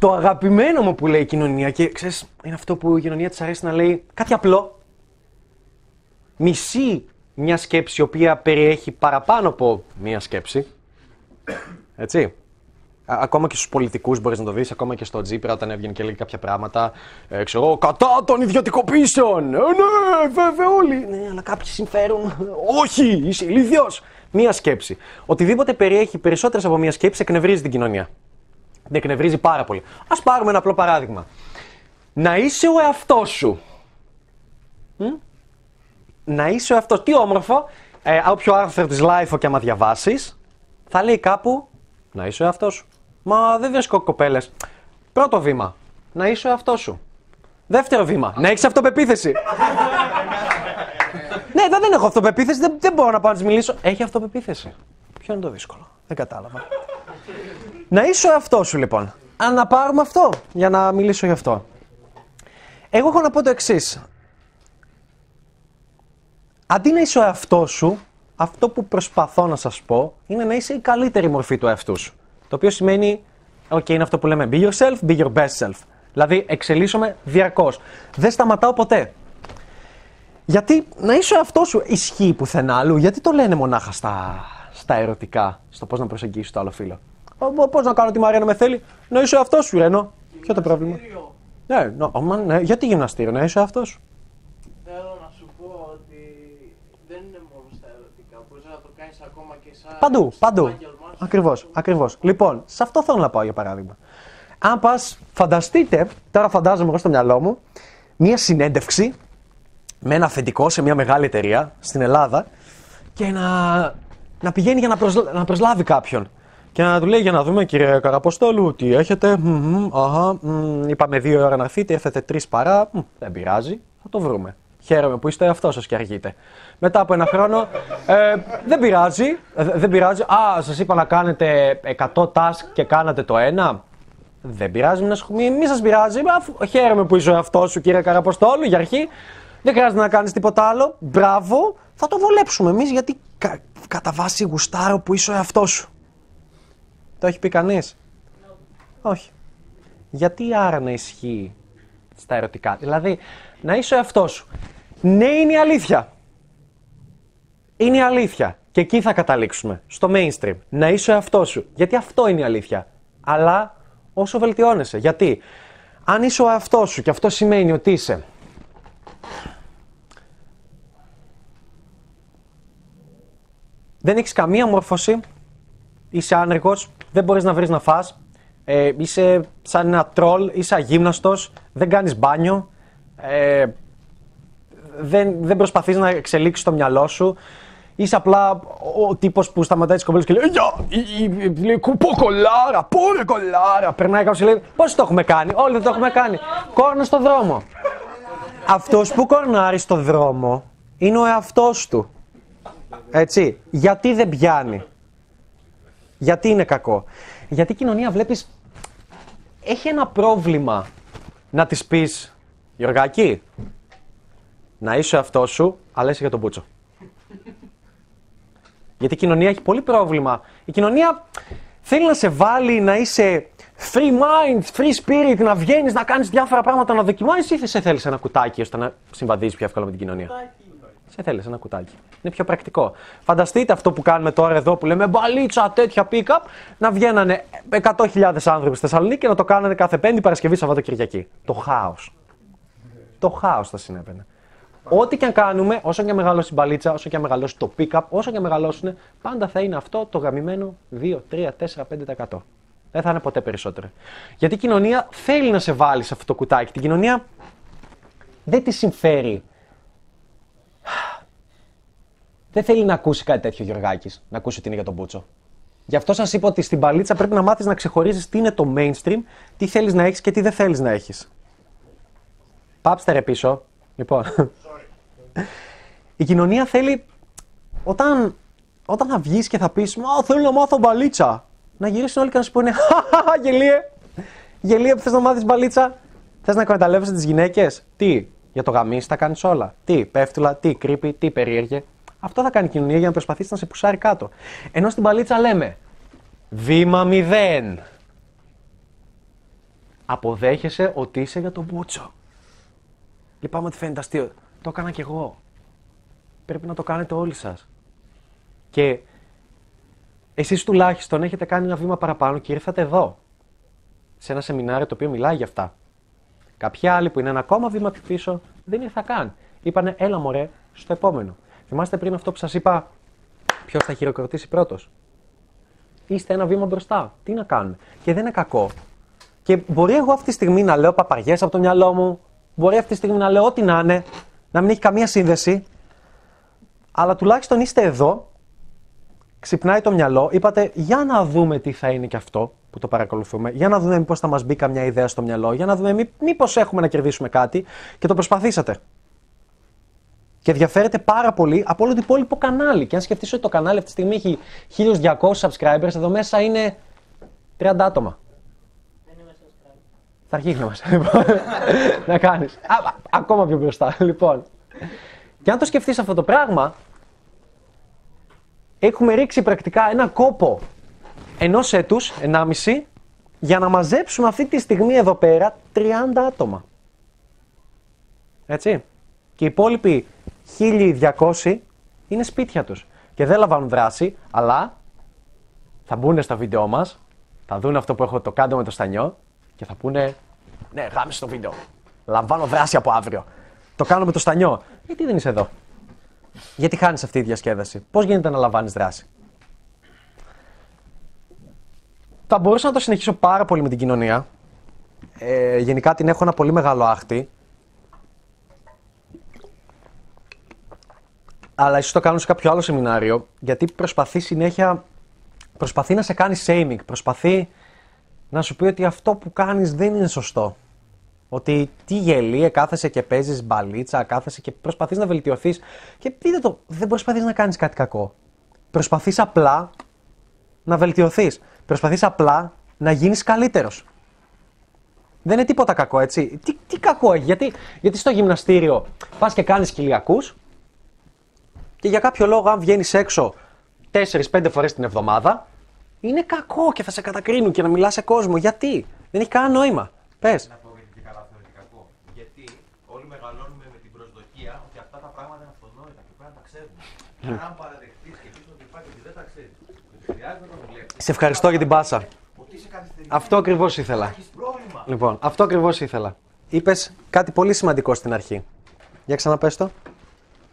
το αγαπημένο μου που λέει η κοινωνία και ξέρεις, είναι αυτό που η κοινωνία της αρέσει να λέει κάτι απλό. Μισή μια σκέψη η οποία περιέχει παραπάνω από μια σκέψη. Έτσι. Α- Ακόμα και στους πολιτικούς μπορείς να το δεις, ακόμα και στο Τζίπρα όταν έβγαινε και λέει κάποια πράγματα. Ε, ξέρω εγώ, κατά των ιδιωτικοποίησεων. Ε, ναι, βέβαια όλοι. Ναι, αλλά κάποιοι συμφέρουν. Όχι, είσαι ηλίθιος. Μία σκέψη. Οτιδήποτε περιέχει περισσότερες από μία σκέψη εκνευρίζει την κοινωνία. Την εκνευρίζει πάρα πολύ. Α πάρουμε ένα απλό παράδειγμα. Να είσαι ο εαυτός σου. Μμ; Να είσαι ο εαυτός. Τι όμορφο. Ε, όποιο άρθρο της Life και άμα διαβάσεις, θα λέει κάπου να είσαι ο εαυτός σου. Μα δεν βρίσκω κοπέλες. Πρώτο βήμα. Να είσαι ο εαυτός σου. Δεύτερο βήμα. Να έχεις αυτοπεποίθηση. ναι, εδώ δεν έχω αυτοπεποίθηση. Δεν, δεν μπορώ να πάω να της μιλήσω. Έχει αυτοπεποίθηση. Ποιο είναι το δύσκολο. Δεν κατάλαβα. Να είσαι ο εαυτός σου λοιπόν. Αν να πάρουμε αυτό για να μιλήσω γι' αυτό. Εγώ έχω να πω το εξής. Αντί να είσαι ο εαυτός σου, αυτό που προσπαθώ να σας πω είναι να είσαι η καλύτερη μορφή του εαυτού σου. Το οποίο σημαίνει, OK, είναι αυτό που λέμε, be yourself, be your best self. Δηλαδή, εξελίσσομαι διαρκώς. Δεν σταματάω ποτέ. Γιατί να είσαι ο εαυτός σου ισχύει πουθενά αλλού. Γιατί το λένε μονάχα στα, στα ερωτικά, στο πώς να προσεγγίσεις το άλλο φίλο. Πώς να κάνω τη Μαρία να με θέλει, να είσαι ο εαυτό σου, Ρένο. Ποιο το πρόβλημα; Ναι, νο, μα, ναι, γιατί γυμναστήριο, να είσαι ο εαυτό σου. Θέλω να σου πω ότι δεν είναι μόνο στα ερωτικά. Μπορείς να το κάνεις ακόμα και σαν. Παντού, στο παντού. επάγγελμά σου. Ακριβώς, ακριβώς. Λοιπόν, σε αυτό θέλω να πάω για παράδειγμα. Αν πας, φανταστείτε, τώρα φαντάζομαι εγώ στο μυαλό μου, μία συνέντευξη με ένα αφεντικό σε μια μεγάλη εταιρεία στην Ελλάδα και να, να πηγαίνει για να, προσλα- να προσλάβει κάποιον. Και να του λέει για να δούμε, κύριε Καραποστόλου, τι έχετε. Μμμ, αχα, μμ, είπαμε δύο ώρα να έρθετε, έρθετε τρεις παρά. Μμ, δεν πειράζει, θα το βρούμε. Χαίρομαι που είστε αυτό σας και αργείτε. Μετά από ένα χρόνο, ε, δεν πειράζει, ε, δεν πειράζει. Α, σας είπα να κάνετε 100 task και κάνατε το ένα. Δεν πειράζει, μην, ασχολ- μη, μη σας πειράζει. Αφού, χαίρομαι που είσαι ο εαυτός σου, κύριε Καραποστόλου, για αρχή. Δεν χρειάζεται να κάνεις τίποτα άλλο. Μπράβο, θα το βολέψουμε εμείς γιατί κα, κατά βάση γουστάρω που είσαι ο εαυτός σου. Το έχει πει κανείς; Όχι. Γιατί άρα να ισχύει στα ερωτικά; Δηλαδή, να είσαι ο εαυτός σου. Ναι, είναι η αλήθεια. Είναι η αλήθεια. Και εκεί θα καταλήξουμε. Στο mainstream. Να είσαι ο εαυτός σου. Γιατί αυτό είναι η αλήθεια. Αλλά όσο βελτιώνεσαι. Γιατί αν είσαι ο εαυτός σου και αυτό σημαίνει ότι είσαι δεν έχεις καμία μόρφωση, είσαι άνεργος, δεν μπορείς να βρεις να φας, ε, είσαι σαν ένα τρόλ, είσαι αγύμναστος, δεν κάνεις μπάνιο, ε, δεν, δεν προσπαθείς να εξελίξεις το μυαλό σου, είσαι απλά ο τύπος που σταματάει τις κομπέλες και λέει «Γεια, η- η- η- λέει, πω κολάρα, πω ρε κολάρα». Περνάει κάποιος και λέει «Πώς το έχουμε κάνει, όλοι δεν το έχουμε κάνει, κόρνο στο δρόμο». Αυτός που κορνάρει στο δρόμο είναι ο εαυτός του. Έτσι. Γιατί δεν πιάνει. Γιατί είναι κακό; Γιατί η κοινωνία βλέπεις έχει ένα πρόβλημα να της πεις Γιωργάκη, να είσαι ο εαυτός σου, αλλά είσαι για τον Μπούτσο. Γιατί η κοινωνία έχει πολύ πρόβλημα. Η κοινωνία θέλει να σε βάλει να είσαι free mind, free spirit, να βγαίνεις, να κάνεις διάφορα πράγματα, να δοκιμάσεις ή σε θέλεις ένα κουτάκι ώστε να συμβαδίζεις πιο εύκολα με την κοινωνία; Σε θέλεις ένα κουτάκι. Είναι πιο πρακτικό. Φανταστείτε αυτό που κάνουμε τώρα εδώ που λέμε μπαλίτσα, τέτοια pick-up, να βγαίνανε 100.000 άνθρωποι στη Θεσσαλονίκη και να το κάνανε κάθε Πέμπτη, Παρασκευή, Σαββατοκυριακή. Το χάος. Το χάος θα συνέβαινε. Ό,τι και αν κάνουμε, όσο και αν μεγαλώσει η μπαλίτσα, όσο και αν μεγαλώσει το pick-up, όσο και αν μεγαλώσουν, πάντα θα είναι αυτό το γαμημένο 2, 3, 4, 5%. Δεν θα είναι ποτέ περισσότερο. Γιατί η κοινωνία θέλει να σε βάλει σε αυτό το κουτάκι. Την κοινωνία δεν τη συμφέρει δεν θέλει να ακούσει κάτι τέτοιο Γιωργάκης, να ακούσει ότι είναι για τον Μπούτσο. Γι' αυτό σας είπα ότι στην παλίτσα πρέπει να μάθεις να ξεχωρίζεις τι είναι το mainstream, τι θέλεις να έχεις και τι δεν θέλεις να έχεις. Πάψτε ρε πίσω. Λοιπόν. Η κοινωνία θέλει όταν, όταν θα βγεις και θα πεις Μα θέλω να μάθω μπαλίτσα. Να γυρίσουν όλοι και να σου πούνε Χαχαχα, γελίε. Γελίε που θες να μάθεις μπαλίτσα. Θες να εκμεταλλεύεσαι τις γυναίκες. Τι, για το γαμίσι τα κάνεις όλα. Τι, πέφτουλα, τι, κρύπη, τι, περίεργε. Αυτό θα κάνει η κοινωνία για να προσπαθήσει να σε πουσάρει κάτω. Ενώ στην παλίτσα λέμε Βήμα μηδέν. αποδέχεσαι ότι είσαι για τον Μπούτσο. Λυπάμαι ότι φαίνεται αστείο. Το έκανα κι εγώ. Πρέπει να το κάνετε όλοι σας. Και εσείς τουλάχιστον έχετε κάνει ένα βήμα παραπάνω και ήρθατε εδώ. Σε ένα σεμινάριο το οποίο μιλάει για αυτά. Κάποιοι άλλοι που είναι ένα ακόμα βήμα πιο πίσω δεν ήρθα καν. Είπανε έλα μωρέ στο επόμενο. Θυμάστε πριν αυτό που σας είπα ποιος θα χειροκροτήσει πρώτος; Είστε ένα βήμα μπροστά. Τι να κάνουμε; Και δεν είναι κακό. Και μπορεί εγώ αυτή τη στιγμή να λέω παπαριέ από το μυαλό μου. Μπορεί αυτή τη στιγμή να λέω ό,τι να είναι. Να μην έχει καμία σύνδεση. Αλλά τουλάχιστον είστε εδώ. Ξυπνάει το μυαλό. Είπατε, για να δούμε τι θα είναι και αυτό που το παρακολουθούμε. Για να δούμε μήπως θα μας μπει καμιά ιδέα στο μυαλό. Για να δούμε μή, μήπως έχουμε να κερδίσουμε κάτι. Και το προσπαθήσατε. Και διαφέρεται πάρα πολύ από όλο το υπόλοιπο κανάλι. Και αν σκεφτείς ότι το κανάλι αυτή τη στιγμή έχει 1200 subscribers, εδώ μέσα είναι 30 άτομα. Δεν είμαι subscribe. Θα αρχίσει να μας να κάνεις. Α, α, ακόμα πιο μπροστά. Λοιπόν, και αν το σκεφτείς αυτό το πράγμα, έχουμε ρίξει πρακτικά ένα κόπο ενός έτους, ενάμιση, για να μαζέψουμε αυτή τη στιγμή εδώ πέρα 30 άτομα. Έτσι. Και οι υπόλοιποι 1200 είναι σπίτια τους. Και δεν λαμβάνουν δράση, αλλά θα μπουν στα βίντεο μας, θα δουν αυτό που έχω το κάτω με το στανιό και θα πούνε ναι, γάμισε το βίντεο. Λαμβάνω δράση από αύριο. Το κάνω με το στανιό. Γιατί δεν είσαι εδώ; Γιατί χάνεις αυτή τη διασκέδαση; Πώς γίνεται να λαμβάνεις δράση; Θα μπορούσα να το συνεχίσω πάρα πολύ με την κοινωνία. Ε, γενικά την έχω ένα πολύ μεγάλο άχτη. Αλλά ίσως το κάνω σε κάποιο άλλο σεμινάριο, γιατί προσπαθεί συνέχεια, προσπαθεί να σε κάνει shaming, προσπαθεί να σου πει ότι αυτό που κάνεις δεν είναι σωστό. Ότι τι γελίε, κάθεσαι και παίζεις μπαλίτσα, κάθεσαι και προσπαθείς να βελτιωθείς. Και δείτε το, δεν προσπαθείς να κάνεις κάτι κακό. Προσπαθείς απλά να βελτιωθείς. Προσπαθείς απλά να γίνεις καλύτερος. Δεν είναι τίποτα κακό, έτσι. Τι, τι κακό έχει, γιατί, γιατί στο γυμναστήριο πας και κάνεις κοιλιακούς και για κάποιο λόγο αν βγαίνεις έξω 4-5 φορές την εβδομάδα, είναι κακό και θα σε κατακρίνουν και να μιλάς σε κόσμο. Γιατί, δεν έχει κανένα νόημα. Πες. Να πω γιατί και καλά αυτό είναι κακό. Γιατί όλοι μεγαλώνουμε με την προσδοκία ότι αυτά τα πράγματα είναι αυτονόητα και πρέπει να τα ξέρουμε. Ναι. Αν παραδεχτείς και πεις ότι υπάρχει ότι δεν τα ξέρεις, ότι χρειάζεται να το βλέπεις, Σε ευχαριστώ για την πάσα. ότι είσαι καθυστερημένος, Αυτό ακριβώς ήθελα. έχεις πρόβλημα. Λοιπόν, αυτό ακριβώς ήθελα. Είπες κάτι πολύ σημαντικό στην αρχή. Για ξαναπες το.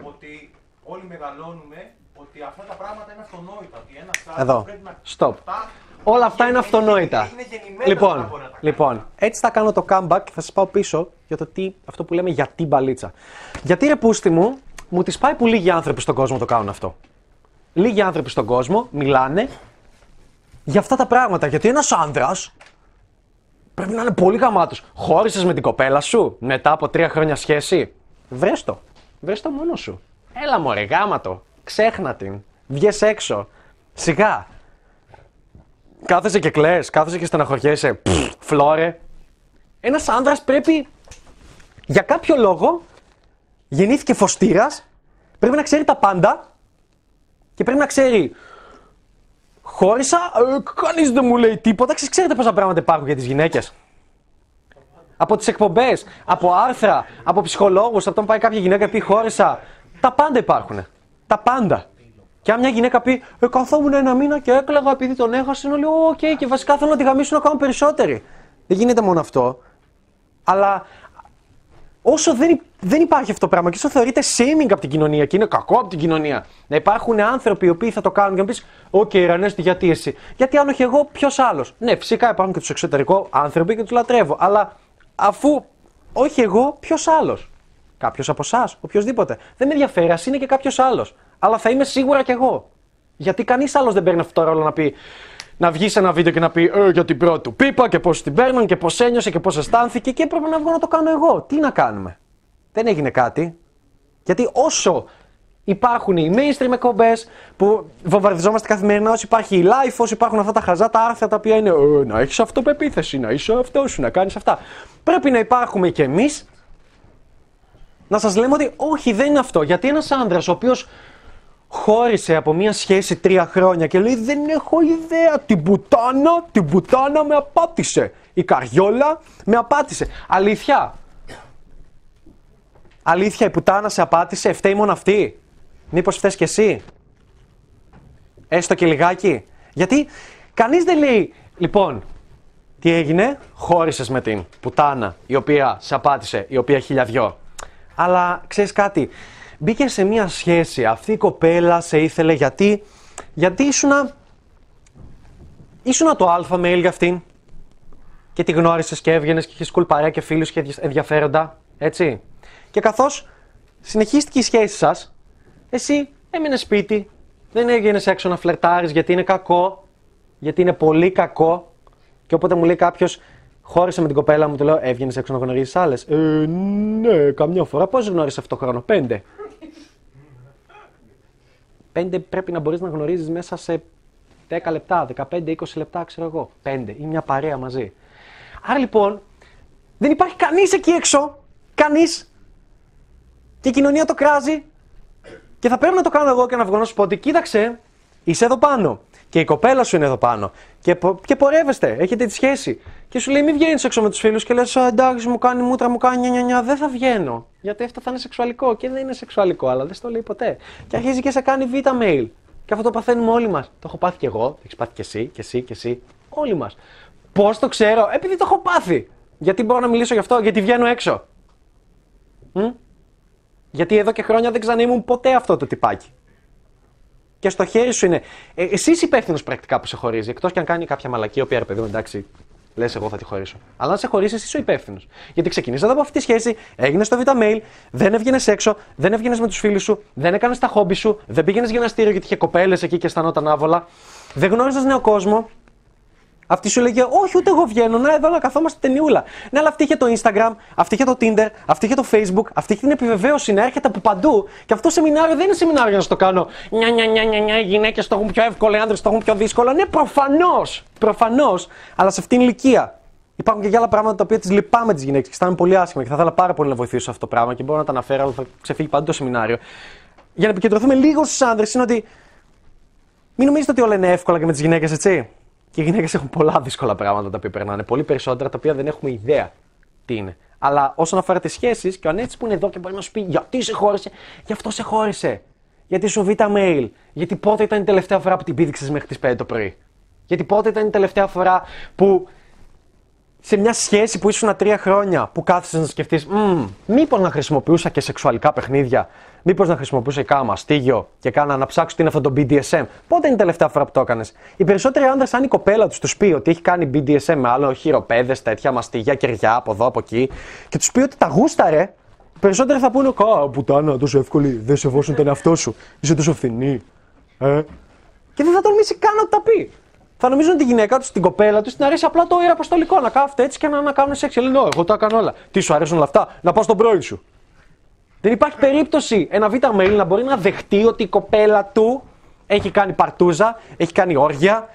Ότι όλοι μεγαλώνουμε ότι αυτά τα πράγματα είναι αυτονόητα. Ότι ένα άνθρωπο Εδώ. πρέπει να Stop. αυτά Όλα αυτά είναι είναι- αυτονόητα. είναι γεννημένα αυτά Λοιπόν, μπορεί να τα λοιπόν, έτσι θα κάνω το comeback και θα σας πάω πίσω για το τι, αυτό που λέμε γιατί μπαλίτσα. Γιατί ρε πούστη μου, μου τη πάει που λίγοι άνθρωποι στον κόσμο το κάνουν αυτό. Λίγοι άνθρωποι στον κόσμο μιλάνε για αυτά τα πράγματα. Γιατί ένας άνδρας πρέπει να είναι πολύ γαμάτος. Χώρισες με την κοπέλα σου μετά από τρία χρόνια σχέση. Βρες το. Βρες το μόνος σου. Έλα μωρέ, γάματο. Ξέχνα την. Βγες έξω. Σιγά. Κάθεσαι και κλαις, κάθεσαι και στεναχωριέσαι. Πφ, φλόρε. Ένας άνδρας πρέπει για κάποιο λόγο γεννήθηκε φωστήρας, πρέπει να ξέρει τα πάντα και πρέπει να ξέρει χώρισα, ε, κανείς δεν μου λέει τίποτα. Ξέρεις, ξέρετε πόσα πράγματα υπάρχουν για τις γυναίκες. Από τις εκπομπές, από άρθρα, από ψυχολόγους, από όταν πάει κάποια γυναίκα πει χώρισα. Τα πάντα υπάρχουν. Τα πάντα. Και αν μια γυναίκα πει, ε, καθόμουν ένα μήνα και έκλαιγα επειδή τον έχασε, είναι όλοι, οκ, και βασικά θέλω να τη γαμήσω να κάνω περισσότεροι. Δεν γίνεται μόνο αυτό. Αλλά όσο δεν, υ- δεν υπάρχει αυτό το πράγμα και όσο θεωρείται shaming από την κοινωνία και είναι κακό από την κοινωνία, να υπάρχουν άνθρωποι οι οποίοι θα το κάνουν και να πεις: Οκ, Ρανέστη, γιατί εσύ; Γιατί αν όχι εγώ, ποιος άλλος; Ναι, φυσικά υπάρχουν και στο εξωτερικό άνθρωποι και τους λατρεύω. Αλλά αφού όχι εγώ, ποιος άλλος; Κάποιος από εσάς, οποιοδήποτε. Δεν με ενδιαφέρει, ας είναι και κάποιος άλλος. Αλλά θα είμαι σίγουρα κι εγώ. Γιατί κανείς άλλος δεν παίρνει αυτό το ρόλο να πει. Να βγει σε ένα βίντεο και να πει ε, για την πρώτη του πίπα και πώς την παίρνουν και πώς ένιωσε και πώς αισθάνθηκε και έπρεπε να βγω να το κάνω εγώ. Τι να κάνουμε; Δεν έγινε κάτι. Γιατί όσο υπάρχουν οι mainstream εκπομπές που βομβαρδιζόμαστε καθημερινά, όσο υπάρχει η life, όσο υπάρχουν αυτά τα χαζά τα άρθρα τα οποία είναι «Ε, να έχεις αυτοπεποίθηση, να είσαι αυτός σου, να κάνεις αυτά. Πρέπει να υπάρχουμε κι εμείς να σας λέμε ότι όχι δεν είναι αυτό. Γιατί ένας άνδρας ο οποίος χώρισε από μια σχέση τρία χρόνια και λέει δεν έχω ιδέα, την πουτάνα, την πουτάνα με απάτησε. η Καριόλα με απάτησε. Αλήθεια. Αλήθεια, η πουτάνα σε απάτησε, φταίει μόνο αυτή. Μήπως φταίς κι εσύ. Έστω και λιγάκι. Γιατί κανείς δεν λέει, λοιπόν, τι έγινε, χώρισες με την πουτάνα η οποία σε απάτησε, η οποία χιλιαδιό. Αλλά ξέρεις κάτι, μπήκε σε μια σχέση, αυτή η κοπέλα σε ήθελε γιατί, γιατί ήσουνα, ήσουνα το αλφα mail για αυτήν και τη γνώρισες και έβγαινες και είχες cool παρέα και φίλους και ενδιαφέροντα, έτσι. Και καθώς συνεχίστηκε η σχέση σας, εσύ έμεινες σπίτι, δεν έβγαινες έξω να φλερτάρεις γιατί είναι κακό, γιατί είναι πολύ κακό. Και όποτε μου λέει κάποιος, χώρισε με την κοπέλα μου, του λέω, έβγαινες έξω να γνωρίζεις άλλες. Ε, ναι, καμιά φορά. Πώς γνώρισε αυτό το χρόνο, Πέντε. Πέντε πρέπει να μπορείς να γνωρίζεις μέσα σε 10 λεπτά, 15-20 λεπτά, ξέρω εγώ. Πέντε ή μια παρέα μαζί. Άρα λοιπόν, δεν υπάρχει κανείς εκεί έξω. Κανείς. Και η κοινωνία το κράζει. Και θα πρέπει να το κάνω εγώ και να βγω να σου πω ότι κοίταξε, είσαι εδώ πάνω. Και η κοπέλα σου είναι εδώ πάνω. Και, πο- και πορεύεστε, έχετε τη σχέση. Και σου λέει: Μην βγαίνεις έξω με τους φίλους και λες: Εντάξει, μου κάνει μούτρα, μου κάνει νια, νια, νια. Δεν θα βγαίνω. Γιατί αυτό θα είναι σεξουαλικό. Και δεν είναι σεξουαλικό, αλλά δεν στο λέει ποτέ. Και αρχίζει και σε κάνει β' mail. Και αυτό το παθαίνουμε όλοι μας. Το έχω πάθει κι εγώ, το έχεις πάθει κι εσύ, κι εσύ, κι εσύ. Όλοι μας. Πώς το ξέρω, επειδή το έχω πάθει. Γιατί μπορώ να μιλήσω γι' αυτό, γιατί βγαίνω έξω. Μ; Γιατί εδώ και χρόνια δεν ξαναήμουν ποτέ αυτό το τυπάκι. Και στο χέρι σου είναι. Ε, εσύ είσαι υπεύθυνος πρακτικά που σε χωρίζει. Εκτός και αν κάνει κάποια μαλακή, η οποία ρε παιδί μου, εντάξει, λες, εγώ θα τη χωρίσω. Αλλά αν σε χωρίσει, εσύ είσαι ο υπεύθυνος. Γιατί ξεκινήσατε από αυτή τη σχέση, έγινες στο β' mail, δεν έβγαινες έξω, δεν έβγαινες με τους φίλους σου, δεν έκανες τα χόμπι σου, δεν πήγαινες γυμναστήριο γιατί είχε κοπέλες εκεί και αισθανόταν άβολα, δεν γνώριζες νέο κόσμο. Αυτή σου λέγε, Όχι, ούτε εγώ βγαίνω. Να εδώ να καθόμαστε ταινιούλα. Ναι, αλλά αυτή είχε το Instagram, αυτή είχε το Tinder, αυτή είχε το Facebook, αυτή είχε την επιβεβαίωση να έρχεται από παντού. Και αυτό το σεμινάριο δεν είναι σεμινάριο για να στο κάνω. Νια, νια, νια, νια, νια, οι γυναίκες το έχουν πιο εύκολο, οι άντρες το έχουν πιο δύσκολο. Ναι, προφανώς. Προφανώς. Αλλά σε αυτήν την ηλικία. Υπάρχουν και για άλλα πράγματα τα οποία τις λυπάμαι τις γυναίκες και αισθάνομαι πολύ άσχημα και θα ήθελα πάρα πολύ να βοηθήσω σε αυτό το πράγμα και μπορώ να τα αναφέρω, αλλά θα ξεφύγει παντού το σεμινάριο. Για να επικεντρωθούμε λίγο στους άντρες, είναι ότι μην νομίζετε ότι όλα είναι εύκολα και με τις γυναίκες, έτσι. Και οι γυναίκες έχουν πολλά δύσκολα πράγματα τα οποία περνάνε. Πολύ περισσότερα τα οποία δεν έχουμε ιδέα τι είναι. Αλλά όσον αφορά τις σχέσεις, και ο Ανέτης που είναι εδώ και μπορεί να σου πει Γιατί σε χώρισε, γι' αυτό σε χώρισε. Γιατί σου β' mail. Γιατί πότε ήταν η τελευταία φορά που την πήδηξες μέχρι τις 5 το πρωί. Γιατί πότε ήταν η τελευταία φορά που σε μια σχέση που ήσουν τρία χρόνια που κάθεσαι να σκεφτείς, μήπως να χρησιμοποιούσα και σεξουαλικά παιχνίδια, μήπως να χρησιμοποιούσα και κάνα μαστίγιο και κάνα να ψάξω τι είναι αυτό το BDSM. Πότε είναι η τελευταία φορά που το έκανες; Οι περισσότεροι άντρες, αν η κοπέλα τους τους πει ότι έχει κάνει BDSM με άλλο χειροπέδες, τέτοια μαστίγια, κεριά από εδώ από εκεί και τους πει ότι τα γούσταρε, οι περισσότεροι θα πούνε Κα, πουτάνα, τόσο εύκολη, δεν σεβόσουν τον εαυτό σου, είσαι τόσο φθηνή. Ε. Και δεν θα τολμήσει καν να τα πει. Θα νομίζουν ότι η γυναίκα τους, την κοπέλα τους, την αρέσει απλά το ιεραποστολικό. Να κάθεται έτσι και να, να κάνουν σεξ. Και λένε, «Ω, εγώ τα κάνω όλα. Τι σου αρέσουν όλα αυτά, να πα στον πρώην σου. Δεν υπάρχει περίπτωση ένα β' mail να μπορεί να δεχτεί ότι η κοπέλα του έχει κάνει παρτούζα, έχει κάνει όργια,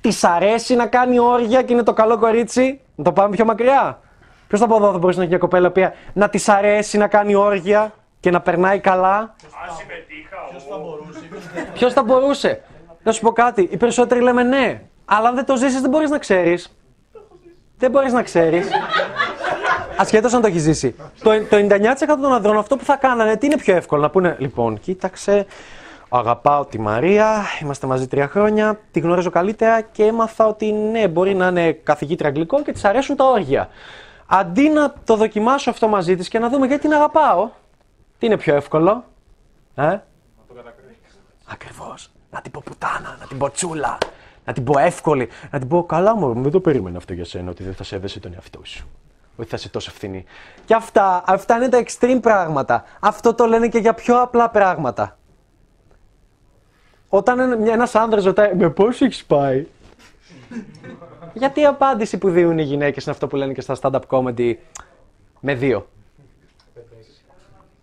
της αρέσει να κάνει όργια και είναι το καλό κορίτσι. Να το πάμε πιο μακριά. Ποιος από εδώ θα μπορούσε να έχει μια κοπέλα που να της αρέσει να κάνει όργια και να περνάει καλά; Ποιος θα μπορούσε; Να σου πω κάτι. Οι περισσότεροι λέμε ναι. Αλλά αν δεν το ζήσεις, δεν μπορείς να ξέρεις. Δεν μπορείς να ξέρεις. Ασχέτως αν το έχεις ζήσει. Το, το 99% των ανδρών αυτό που θα κάνανε, τι είναι πιο εύκολο να πούνε. Λοιπόν, κοίταξε, αγαπάω τη Μαρία, είμαστε μαζί τρία χρόνια, τη γνωρίζω καλύτερα και έμαθα ότι ναι, μπορεί να είναι καθηγήτρια αγγλικών και της αρέσουν τα όργια. Αντί να το δοκιμάσω αυτό μαζί της και να δούμε γιατί την αγαπάω, τι είναι πιο εύκολο. Ε; Ακριβώς. Να την πω πουτάνα, να την πω τσούλα, να την πω εύκολη, να την πω καλά μου, δεν το περίμενα αυτό για σένα, ότι δεν θα σέβεσαι τον εαυτό σου. Ότι θα είσαι τόσο ευθυνή. Και αυτά, αυτά είναι τα extreme πράγματα. Αυτό το λένε και για πιο απλά πράγματα. Όταν ένα- ένας άνδρας ρωτάει με πόσο έχεις πάει, γιατί η απάντηση που δίνουν οι γυναίκες είναι αυτό που λένε και στα stand-up comedy με δύο.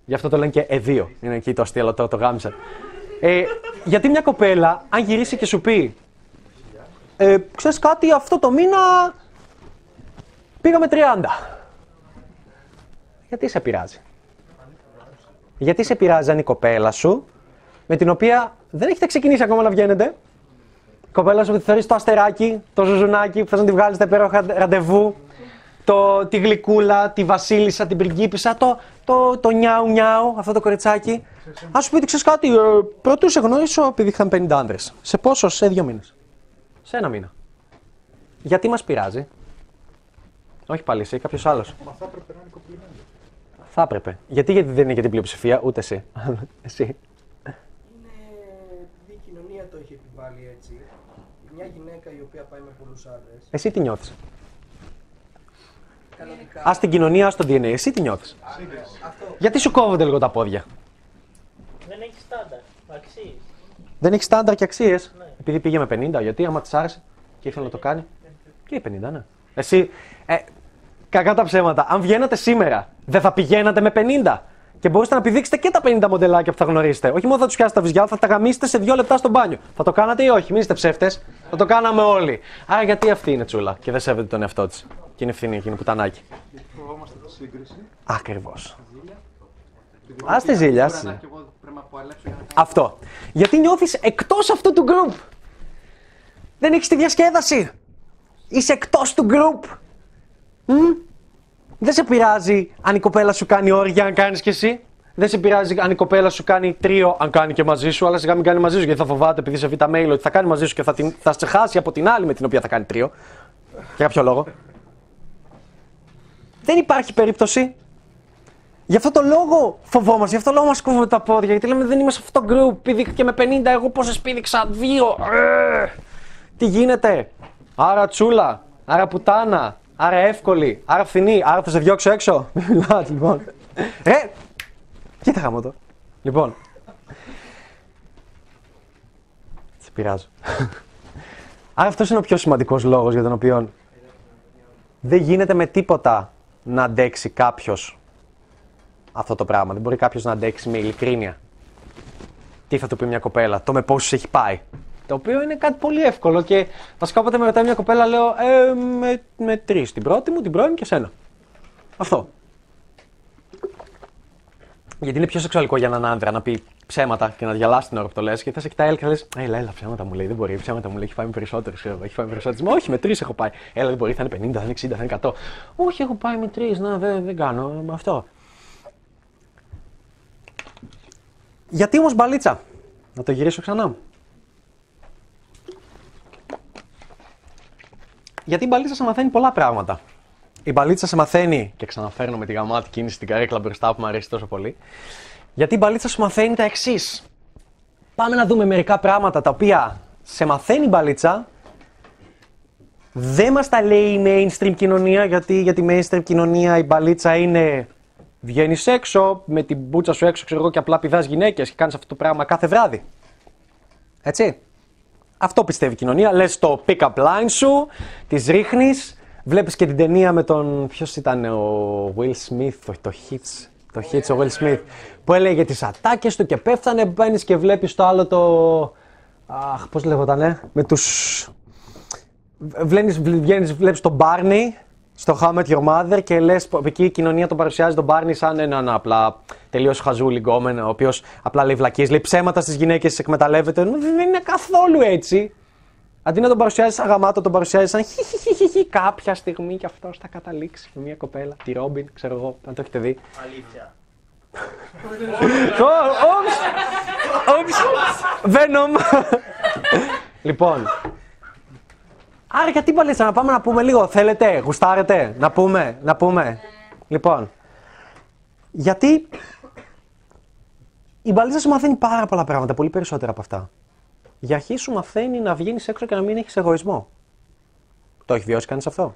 Γι' αυτό το λένε και ε2. Είναι εκεί το αστείο, το, το γάμισα. Ε, γιατί μια κοπέλα, αν γυρίσει και σου πει, ε, ξέρεις κάτι, αυτό το μήνα πήγαμε 30. Γιατί σε πειράζει; Γιατί σε πειράζει αν η κοπέλα σου, με την οποία δεν έχετε ξεκινήσει ακόμα να βγαίνετε, κοπέλα σου που τη θεωρεί το αστεράκι, το ζουζουνάκι που θες να τη βγάλεις στα υπέροχα ραντεβού, το, τη γλυκούλα, τη βασίλισσα, την πριγκίπισσα, το, το, το νιάου νιάου, αυτό το κοριτσάκι. Α σου πει ότι ξέρεις κάτι, ε, πρωτού σε γνωρίσω επειδή είχαν 50 άντρε. Σε πόσο, σε δύο μήνες. Σε ένα μήνα. Γιατί μας πειράζει; Όχι πάλι εσύ, κάποιος άλλος. Μα θα έπρεπε να είναι κομπλιμέντα. Θα έπρεπε. Γιατί, γιατί δεν είναι για την πλειοψηφία, ούτε εσύ. εσύ. Είναι επειδή η κοινωνία το έχει επιβάλει έτσι. Μια γυναίκα η οποία πάει με πολλούς άντρε. Εσύ τι νιώθεις. Κανονικά. Α την κοινωνία, ας το DNA. Εσύ τι νιώθεις; Αυτό. Γιατί σου κόβονται λίγο τα πόδια; Δεν έχει στάνταρ. Αξίζει. Δεν έχει στάνταρ και αξίες; Επειδή πήγε με 50, γιατί άμα της άρεσε και ήθελε να το κάνει. Και η 50, ναι. Εσύ, ε, κακά τα ψέματα. Αν βγαίνατε σήμερα, δεν θα πηγαίνατε με 50. Και μπορείτε να πηδήξετε και τα 50 μοντελάκια που θα γνωρίσετε. Όχι μόνο θα τους πιάσετε τα βυζιά, θα τα γαμίσετε σε δύο λεπτά στο μπάνιο. Θα το κάνατε ή όχι, μην είστε ψεύτες. Θα το κάναμε όλοι. Άρα γιατί αυτή είναι τσούλα και δεν σέβεται τον εαυτό της; Και είναι ευθύνη εκείνη πουτανάκι. Γιατί φοβόμαστε τη σύγκριση. Ακριβώς. Επειδή Ας τη ζήλια, ας τη Μπορεί να και εγώ πρέπει να παλέψω για να κάνω. Αυτό. Γιατί νιώθεις εκτός αυτού του group. Δεν έχεις τη διασκέδαση. Είσαι εκτός του group. Μμ. Δεν σε πειράζει αν η κοπέλα σου κάνει όρια, αν κάνεις κι εσύ. Δεν σε πειράζει αν η κοπέλα σου κάνει τρίο, αν κάνει και μαζί σου, αλλά σιγά μην κάνει μαζί σου γιατί θα φοβάται επειδή σε β' mail ότι θα κάνει μαζί σου και θα, την, θα σε χάσει από την άλλη με την οποία θα κάνει τρίο. Για κάποιο λόγο. Δεν υπάρχει περίπτωση. Γι' αυτό το λόγο φοβόμαστε, γι' αυτό το λόγο μας κόβουν τα πόδια. Γιατί λέμε δεν είμαι σε αυτό το group. Πήδηκα με 50, εγώ πόσες πήδηξα, δύο. Ε, τι γίνεται. Άρα τσούλα, άρα πουτάνα, άρα εύκολη, άρα φθηνή, άρα θα σε διώξω έξω. Μην μιλάς, λοιπόν. Ρε, κοίτα χαμό το. Λοιπόν. Σε πειράζω. Άρα αυτός είναι ο πιο σημαντικός λόγος για τον οποίο δεν γίνεται με τίποτα να αντέξει κάποιος αυτό το πράγμα. Δεν μπορεί κάποιος να αντέξει με ειλικρίνεια. Τι θα του πει μια κοπέλα, το με πόσους έχει πάει. Το οποίο είναι κάτι πολύ εύκολο και βασικά όποτε με ρωτάει μια κοπέλα λέω ε, με, με τρεις. Την πρώτη μου, την πρώην μου και σένα. Αυτό. Γιατί είναι πιο σεξουαλικό για έναν άντρα να πει ψέματα και να διαλάσει την ώρα που το λες και θα σε κοιτάει έλα και θα λες: Έλα, έλα, ψέματα μου λέει. Δεν μπορεί, ψέματα μου λέει. Έχει πάει με περισσότερους. Έχει πάει με περισσότερους. Μα όχι, με τρεις έχω πάει. Έλα, δεν μπορεί, θα είναι 50, θα είναι 60, θα είναι 100. Όχι, έχω πάει με τρεις. Να, δεν, δεν κάνω. Με αυτό. Γιατί όμως μπαλίτσα; Να το γυρίσω ξανά. Γιατί η μπαλίτσα σε μαθαίνει πολλά πράγματα. Η μπαλίτσα σε μαθαίνει, και ξαναφέρνω με τη γαμάτη κίνηση στην καρέκλα μπροστά που μου αρέσει τόσο πολύ. Γιατί η μπαλίτσα σου μαθαίνει τα εξής. Πάμε να δούμε μερικά πράγματα τα οποία σε μαθαίνει η μπαλίτσα. Δεν μας τα λέει η mainstream κοινωνία, γιατί για τη mainstream κοινωνία η μπαλίτσα είναι βγαίνεις έξω με την μπούτσα σου έξω, ξέρω εγώ, και απλά πηδάς γυναίκες και κάνεις αυτό το πράγμα κάθε βράδυ. Έτσι. Αυτό πιστεύει η κοινωνία. Λες το pick-up line σου, τις ρίχνεις. Βλέπεις και την ταινία με τον. Ποιος ήταν ο Will Smith, το, το Hits. Το Hits, ο Will Smith. Που έλεγε τις ατάκες του και πέφτανε. Μπαίνεις και βλέπεις το άλλο το. Αχ, πώς λέγοτανε. Με του. Βγαίνεις, βλέπεις τον Barney στο How I Met Your Mother και λες, εκεί η κοινωνία τον παρουσιάζει τον Barney σαν έναν απλά τελείως χαζούλη γκόμενο, ο οποίος απλά λέει βλακίες, λέει ψέματα στις γυναίκες, τις εκμεταλλεύεται. Δεν είναι καθόλου έτσι. Αντί να τον παρουσιάζεις σαν γαμάτο, τον παρουσιάζεις σαν χιχιχιχι. Κάποια στιγμή και αυτός θα καταλήξει με μια κοπέλα, τη Ρόμπιν, ξέρω εγώ, αν το έχετε δει. Αλήθεια. Όψ! Όψ! Venom! Λοιπόν. Άρα γιατί μπαλίτσα, να πάμε να πούμε λίγο. Θέλετε, γουστάρετε, να πούμε, να πούμε. Λοιπόν. Γιατί η μπαλίτσα σου μαθαίνει πάρα πολλά πράγματα, πολύ περισσότερα από αυτά. Για αρχή σου μαθαίνει να βγαίνεις έξω και να μην έχεις εγωισμό. Το έχει βιώσει κανείς αυτό;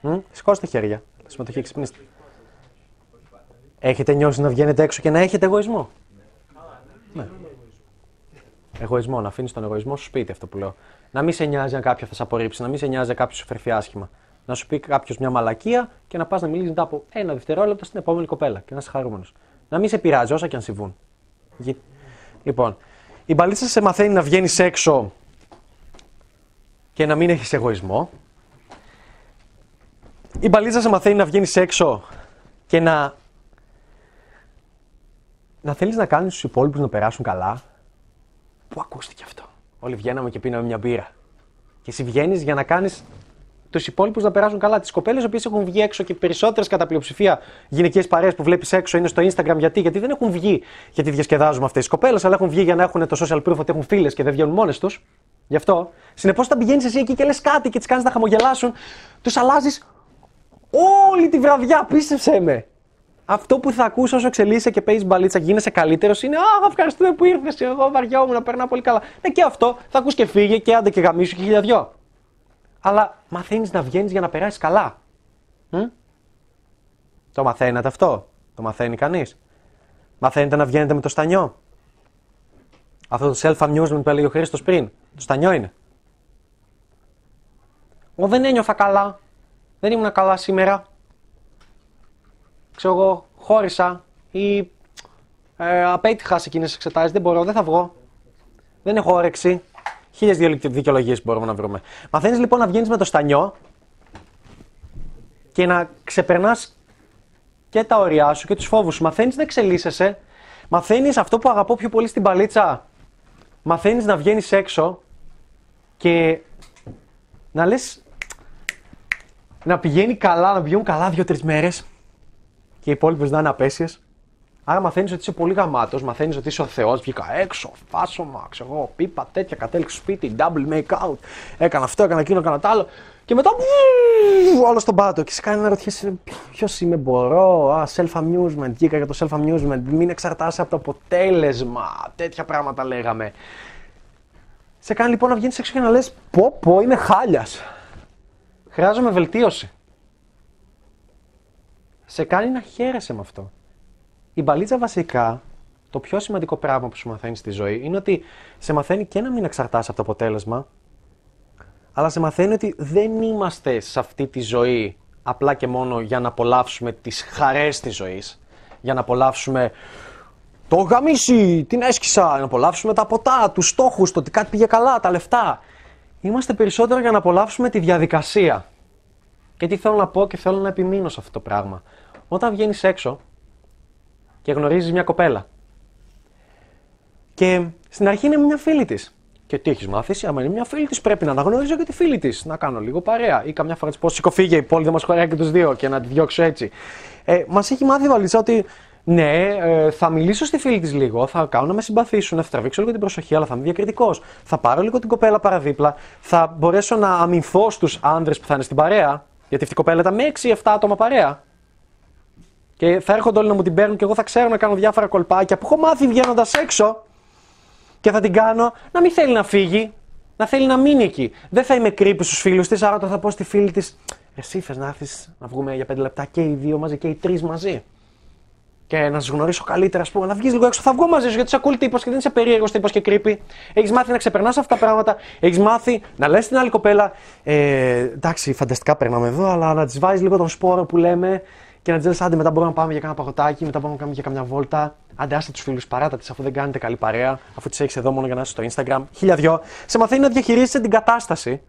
Μ; Σηκώστε χέρια. Συμμετοχή ξυπνήστε. Έχετε νιώσει να βγαίνετε έξω και να έχετε εγωισμό; Ναι. Εγωισμό, να αφήνεις τον εγωισμό σου σπίτι, αυτό που λέω. Να μην σε νοιάζει αν κάποιο θα σε απορρίψει, να μην σε νοιάζει αν κάποιος σου φερθεί άσχημα. Να σου πει κάποιος μια μαλακία και να πας να μιλήσεις μετά από ένα δευτερόλεπτο στην επόμενη κοπέλα και να είσαι χαρούμενος. Να μην σε πειράζει όσα και αν συμβούν. Γι- Λοιπόν, η μπαλίτσα σε μαθαίνει να βγαίνεις έξω και να μην έχεις εγωισμό. Η μπαλίτσα σε μαθαίνει να βγαίνεις έξω και να. να θέλεις να κάνεις τους υπόλοιπους να περάσουν καλά. Πού ακούστηκε αυτό; Όλοι βγαίναμε και πίναμε μια μπύρα. Και εσύ βγαίνεις για να κάνεις τους υπόλοιπους να περάσουν καλά. Τις κοπέλες οι οποίες έχουν βγει έξω και περισσότερες κατά πλειοψηφία γυναικείες παρέες που βλέπεις έξω είναι στο Instagram. Γιατί; Γιατί δεν έχουν βγει γιατί διασκεδάζουμε αυτές τις κοπέλες, αλλά έχουν βγει για να έχουν το social proof ότι έχουν φίλες και δεν βγαίνουν μόνες τους. Γι' αυτό. Συνεπώς, όταν πηγαίνεις εσύ εκεί και λες κάτι και τις κάνεις να χαμογελάσουν, τους αλλάζεις όλη τη βραδιά. Πίστεψέ με. Αυτό που θα ακούσει όσο εξελίσσεσαι και παίζεις μπαλίτσα και γίνεσαι καλύτερος είναι Αχ, ευχαριστούμε που ήρθες. Εγώ βαριόμουν να περνάω πολύ καλά. Ναι, και αυτό θα ακούς και φύγε και άντε και γαμίσου και χιλιαδιό. Αλλά μαθαίνεις να βγαίνεις για να περάσεις καλά. Μ; Το μαθαίνετε αυτό; Το μαθαίνει κανείς; Μαθαίνετε να βγαίνετε με το στανιό; Αυτό το self-amusement που έλεγε ο Χρήστος πριν. Το στανιό είναι; Εγώ δεν ένιωθα καλά. Δεν ήμουν καλά σήμερα. Ξέρω εγώ, χώρισα ή ε, απέτυχα σε εκείνες τις εξετάσεις. Δεν μπορώ, δεν θα βγω. Δεν έχω όρεξη. Χίλιες δικαιολογίες μπορούμε να βρούμε. Μαθαίνεις λοιπόν να βγαίνεις με το στανιό και να ξεπερνάς και τα όρια σου και τους φόβους σου. Μαθαίνεις να εξελίσσεσαι. Μαθαίνεις αυτό που αγαπώ πιο πολύ στην παλίτσα. Μαθαίνεις να βγαίνεις έξω και να λες. Να πηγαίνει καλά, να πηγαίνουν καλά δύο-τρεις μέρες και οι υπόλοιπες να είναι απέσιες. Άρα μαθαίνεις ότι είσαι πολύ γαμάτος, μαθαίνεις ότι είσαι ο Θεός, βγήκα έξω, φάσομα, ξέρω εγώ, πίπα τέτοια, κατέληξε σπίτι, double make out. Έκανα αυτό, έκανα εκείνο, έκανα τ' άλλο. Και μετά όλο στον πάτο. Και σε κάνει να ρωτήσει ποιο είμαι, μπορώ. Α, self-amusement, βγήκα για το self-amusement. Μην εξαρτάσαι από το αποτέλεσμα. Τέτοια πράγματα λέγαμε. Σε κάνει λοιπόν να βγαίνει έξω και να λε: Πω, πω, είμαι χάλια. Χρειάζομαι βελτίωση. Σε κάνει να χαίρεσαι με αυτό. Η μπαλίτσα βασικά, το πιο σημαντικό πράγμα που σου μαθαίνεις στη ζωή είναι ότι σε μαθαίνει και να μην εξαρτάσαι από το αποτέλεσμα, αλλά σε μαθαίνει ότι δεν είμαστε σε αυτή τη ζωή απλά και μόνο για να απολαύσουμε τις χαρές της ζωής, για να απολαύσουμε το γαμίσι, την έσκησα, να απολαύσουμε τα ποτά, τους στόχους, το ότι κάτι πήγε καλά, τα λεφτά. Είμαστε περισσότερο για να απολαύσουμε τη διαδικασία. Και τι θέλω να πω και θέλω να επιμείνω σε αυτό το πράγμα. Όταν βγαίνεις έξω και γνωρίζεις μια κοπέλα. Και στην αρχή είναι μια φίλη της. Και τι έχεις μάθει, άμα είναι μια φίλη της, πρέπει να αναγνωρίζω και τη φίλη της. Να κάνω λίγο παρέα. Ή καμιά φορά της πω: Σηκωφίγε, η πόλη δεν μας χωράει και τους δύο και να τη διώξω έτσι. Ε, μας έχει μάθει η Βαλίτσα ότι ναι, ε, θα μιλήσω στη φίλη της λίγο, θα κάνω να με συμπαθήσουν, θα τραβήξω λίγο την προσοχή, αλλά θα είμαι διακριτικός. Θα πάρω λίγο την κοπέλα παραδίπλα, θα μπορέσω να αμυνθώ στους άντρες που θα είναι στην παρέα. Γιατί αυτή η κοπέλα ήταν με 6-7 άτομα παρέα. Και θα έρχονται όλοι να μου την παίρνουν και εγώ θα ξέρω να κάνω διάφορα κολπάκια που έχω μάθει βγαίνοντας έξω και θα την κάνω να μην θέλει να φύγει, να θέλει να μείνει εκεί. Δεν θα είμαι κρύπη στους φίλους της, άρα θα πω στη φίλη της: Εσύ θες να έρθεις να βγούμε για πέντε λεπτά και οι δύο μαζί και οι τρεις μαζί. Και να σας γνωρίσω καλύτερα, ας πούμε, να βγεις λίγο έξω. Θα βγω μαζί σου γιατί είσαι cool τύπος και δεν είσαι περίεργος τύπος και κρύπη. Έχεις μάθει να ξεπερνάς αυτά τα πράγματα. Έχεις μάθει να λες την άλλη κοπέλα: ε, Εντάξει, φανταστικά περνάμε εδώ, αλλά να της βάζεις λίγο τον σπόρο που λέμε και να της λες: Άντε, μετά μπορούμε να πάμε για κάνα παγωτάκι, μετά μπορούμε να κάνουμε για καμιά βόλτα. Άντε, άστε τους φίλους, παράτα τη αφού δεν κάνετε καλή παρέα, αφού τι έχεις εδώ μόνο για να είσαι στο Instagram. Χίλια δυο. Σε μαθαίνει να διαχειρίζεσαι την κατάσταση.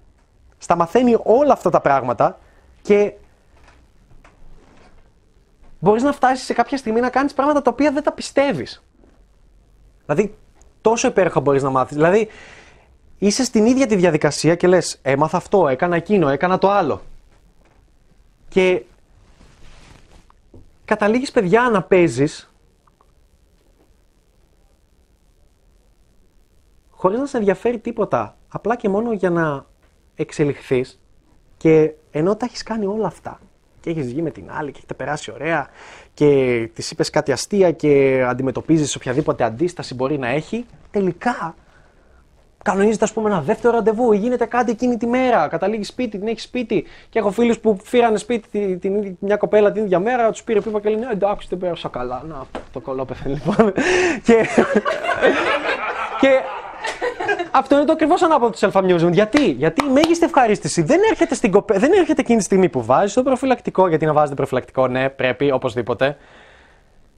Στα μαθαίνει όλα αυτά τα πράγματα και μπορείς να φτάσεις σε κάποια στιγμή να κάνεις πράγματα τα οποία δεν τα πιστεύεις. Δηλαδή, τόσο υπέροχα μπορείς να μάθεις. Δηλαδή, είσαι στην ίδια τη διαδικασία και λες: Έμαθα αυτό, έκανα εκείνο, έκανα το άλλο. Και καταλήγεις παιδιά να παίζεις χωρίς να σε ενδιαφέρει τίποτα, απλά και μόνο για να εξελιχθείς και ενώ τα έχεις κάνει όλα αυτά και έχεις βγει με την άλλη και έχετε περάσει ωραία και της είπες κάτι αστεία και αντιμετωπίζεις οποιαδήποτε αντίσταση μπορεί να έχει, τελικά κανονίζεται, ας πούμε, ένα δεύτερο ραντεβού ή γίνεται κάτι εκείνη τη μέρα. Καταλήγει σπίτι, την έχεις σπίτι. Και έχω φίλους που φύρανε σπίτι την, την, μια κοπέλα την ίδια μέρα, τους πήρε πίπα και λένε «Ε, Εντάξει, δεν πέρασα καλά. Να, το κολόπεθεν λοιπόν. και, και αυτό είναι το ακριβώς ανάποδο του self-amusement. Γιατί; Γιατί η μέγιστη ευχαρίστηση δεν έρχεται, στην κοπέ... δεν έρχεται εκείνη τη στιγμή που βάζεις το προφυλακτικό. Γιατί να βάζετε προφυλακτικό, ναι, πρέπει οπωσδήποτε.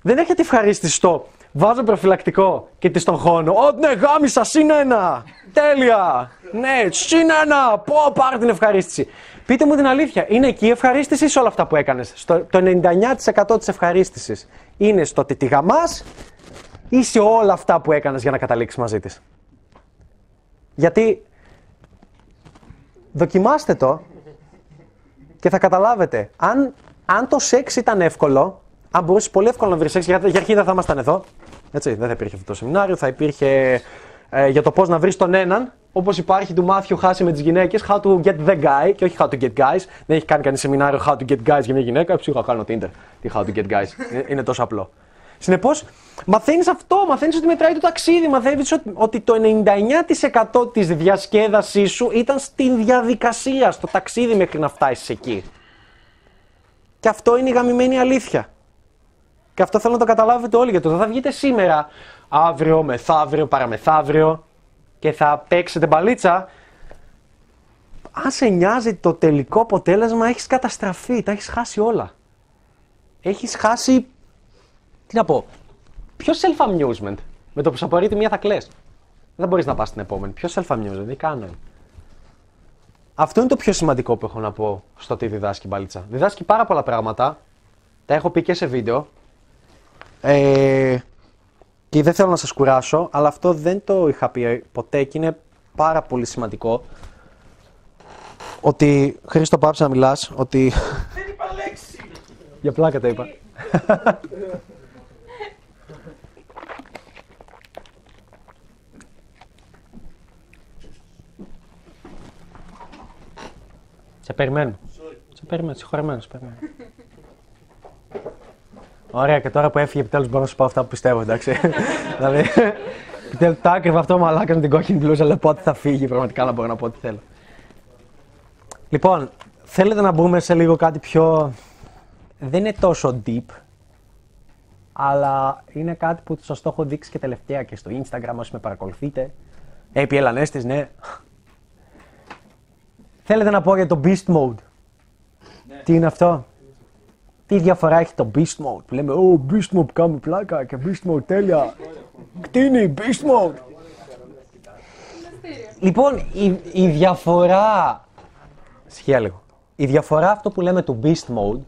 Δεν έρχεται ευχαρίστηση στο Βάζω προφυλακτικό και τη στον χώνω. Ω, ναι, γάμισα, συν ένα. Τέλεια. Ναι, συν ένα. Πω, πάρε την ευχαρίστηση. Πείτε μου την αλήθεια, είναι εκεί η ευχαρίστησης ή σε όλα αυτά που έκανες; Το 99% της ευχαρίστησης είναι στο ότι τη γαμάς ή σε όλα αυτά που έκανες για να καταλήξεις μαζί της; Γιατί δοκιμάστε το και θα καταλάβετε. Αν, αν το σεξ ήταν εύκολο, αν μπορούσες πολύ εύκολα να βρεις σεξ, γιατί για αρχή δεν θα ήμασταν εδώ. Έτσι, δεν θα υπήρχε αυτό το σεμινάριο, θα υπήρχε ε, για το πώς να βρεις τον έναν. Όπως υπάρχει του Μάθιου Χάση με τις γυναίκες, how to get the guy και όχι how to get guys. Δεν έχει κάνει κανείς σεμινάριο how to get guys για μια γυναίκα. Ψύχα κάνω Tinder. Τι how to get guys. Είναι- Είναι τόσο απλό. Συνεπώς, μαθαίνεις αυτό, μαθαίνεις ότι μετράει το ταξίδι, μαθαίνεις ότι το 99% της διασκέδασής σου ήταν στην διαδικασία, στο ταξίδι μέχρι να φτάσεις εκεί. Και αυτό είναι η γαμημένη αλήθεια. Και αυτό θέλω να το καταλάβετε όλοι, γιατί δεν θα βγείτε σήμερα, αύριο, μεθαύριο, παραμεθαύριο και θα παίξετε μπαλίτσα. Αν σε νοιάζει το τελικό αποτέλεσμα, έχεις καταστραφεί, τα έχεις χάσει όλα. Έχεις χάσει, τι να πω, ποιο self-amusement. Με το που σου απορρεί τη μία θα κλαις. Δεν μπορείς να πας στην επόμενη. Ποιο self-amusement, δεν κάνω. Αυτό είναι το πιο σημαντικό που έχω να πω στο τι διδάσκει η μπαλίτσα. Διδάσκει πάρα πολλά πράγματα. Τα έχω πει και σε βίντεο. Ε, και δεν θέλω να σας κουράσω, αλλά αυτό δεν το είχα πει ποτέ και είναι πάρα πολύ σημαντικό. Ότι, Χρήστο πάψε να μιλάς, ότι... Δεν είπα λέξη! Για πλάκα τα είπα. Σε περιμένω. Σε περιμένω, συγχωρεμένος, σε περιμένω. Ωραία, και τώρα που έφυγε επιτέλους μπορώ να σου πω αυτά που πιστεύω, εντάξει. δηλαδή, επιτέλους, τα άκρυβα αυτό μαλάκα με την κόκκινη μπλούζα, αλλά πότε θα φύγει, πραγματικά να μπορώ να πω ό,τι θέλω. Λοιπόν, θέλετε να μπούμε σε λίγο κάτι πιο. Δεν είναι τόσο deep, αλλά είναι κάτι που σας το έχω δείξει και τελευταία και στο Instagram όσοι με παρακολουθείτε. AP Ελανέστης, ναι. Θέλετε να πω για το Beast Mode; Τι είναι αυτό; Τι διαφορά έχει το Beast Mode που λέμε «Ω, Beast Mode κάνουμε πλάκα και Beast Mode τέλεια». Κτίνη, Beast Mode. Λοιπόν, η, η διαφορά... Σχεία λίγο. Η διαφορά αυτό που λέμε του Beast Mode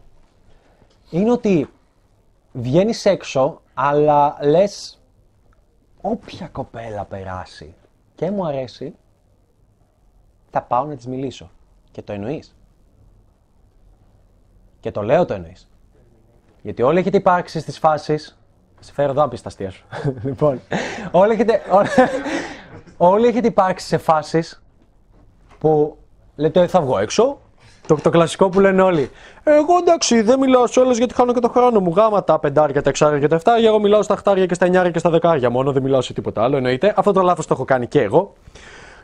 είναι ότι βγαίνεις έξω, αλλά λες όποια κοπέλα περάσει και μου αρέσει, θα πάω να της μιλήσω. Και το εννοείς. Και το λέω το εννοείς. Γιατί όλοι έχετε υπάρξει στις φάσεις... Θα σε φέρω εδώ άπιστα αστεία σου. λοιπόν, όλοι έχετε, όλοι, όλοι έχετε υπάρξει σε φάσεις που λέτε θα βγω έξω. Το, το κλασικό που λένε όλοι. Εγώ εντάξει, δεν μιλάω σε όλε γιατί χάνω και το χρόνο μου. Γάμα τα πεντάρια, τα εξάρια και τα εφτάρια. Εγώ μιλάω στα χτάρια και στα εννιάρια και στα δεκάρια μόνο. Δεν μιλάω σε τίποτα άλλο. Εννοείται. Αυτό το λάθος το έχω κάνει και εγώ.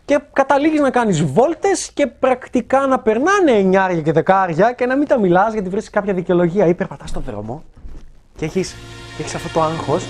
Και καταλήγεις να κάνεις βόλτες και πρακτικά να περνάνε εννιάρια και δεκάρια και να μην τα μιλάς γιατί βρίσκεις κάποια δικαιολογία ή περπατάς στον δρόμο και έχεις έχεις αυτό το άγχος.